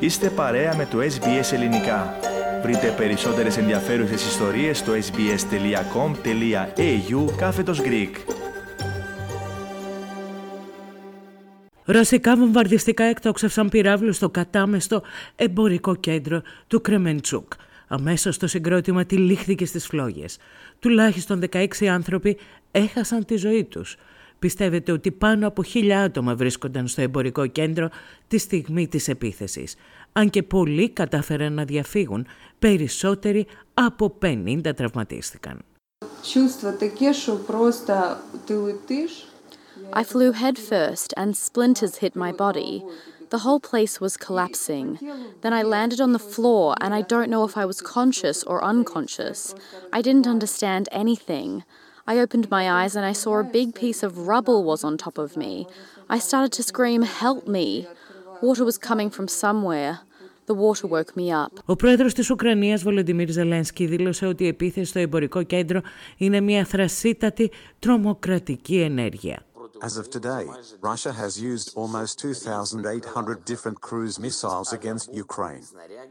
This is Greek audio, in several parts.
Είστε παρέα με το SBS Ελληνικά. Βρείτε περισσότερες ενδιαφέρουσες ιστορίες στο sbs.com.au κάθετος Greek. Ρωσικά βομβαρδιστικά εκτόξευσαν πυράβλους στο κατάμεστο εμπορικό κέντρο του Κρεμεντσούκ. Αμέσως το συγκρότημα τυλίχθηκε στις φλόγες. Τουλάχιστον 16 άνθρωποι έχασαν τη ζωή τους. Πιστεύετε ότι πάνω από χίλια άτομα βρίσκονταν στο εμπορικό κέντρο τη στιγμή της επίθεσης. Αν και πολλοί κατάφεραν να διαφύγουν, περισσότεροι από 50 τραυματίστηκαν. I flew head first and splinters hit my body. The whole place was collapsing. Then I landed on the floor and I don't know if I was conscious or unconscious. I didn't understand anything. I opened my eyes and I saw a big piece of rubble was on top of me. I started to scream, Help me! Water was coming from somewhere. The water woke me up. Ο πρόεδρος της Ουκρανίας, Βολοντιμίρ Ζελένσκι, δήλωσε ότι η επίθεση στο εμπορικό κέντρο είναι μια θρασίτατη τρομοκρατική ενέργεια. As of today, Russia has used almost 2,800 different cruise missiles against Ukraine.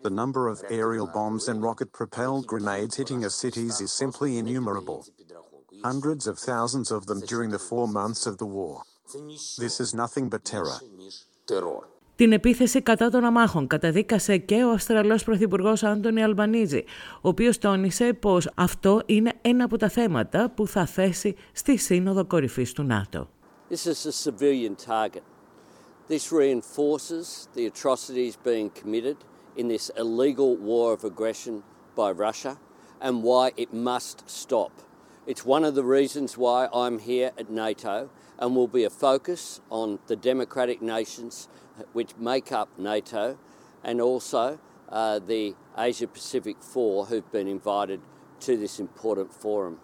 The number of aerial bombs and rocket propelled grenades hitting our cities is simply innumerable. Hundreds of thousands of them during the four months of the war. This is nothing but terror. Την επίθεση κατά των αμάχων καταδίκασε και ο Αυστραλός Πρωθυπουργός Άντωνι Αλμπανίζη, ο οποίος τόνισε πως αυτό είναι ένα από τα θέματα που θα θέσει στη Σύνοδο Κορυφής του ΝΑΤΟ. This is a civilian target. This reinforces the atrocities being committed in this illegal war of aggression by Russia and why it must stop. It's one of the reasons why I'm here at NATO and will be a focus on the democratic nations which make up NATO and also uh, the Asia Pacific Four who've been invited to this important forum.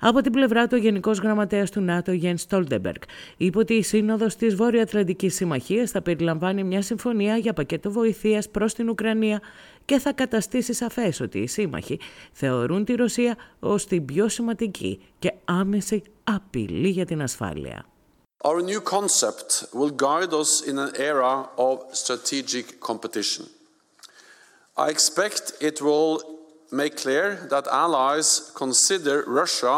Από την πλευρά του, ο Γενικός Γραμματέας του ΝΑΤΟ, Γιέν Στόλτεμπεργκ, είπε ότι η Σύνοδος της Βόρειο-Ατλαντική Συμμαχίας θα περιλαμβάνει μια συμφωνία για πακέτο βοηθείας προς την Ουκρανία και θα καταστήσει σαφές ότι οι σύμμαχοι θεωρούν τη Ρωσία ως την πιο σημαντική και άμεση απειλή για την ασφάλεια. Our new concept will guide us in an era of strategic competition. I expect it will make clear that allies consider Russia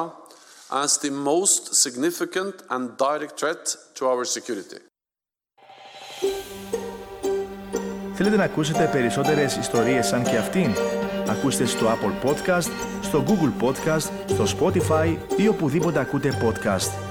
as the most significant and direct threat to our security. Θέλετε να ακούσετε περισσότερες ιστορίες σαν και αυτήν? Ακούστε στο Apple Podcast, στο Google Podcast, στο Spotify ή οπουδήποτε ακούτε podcast.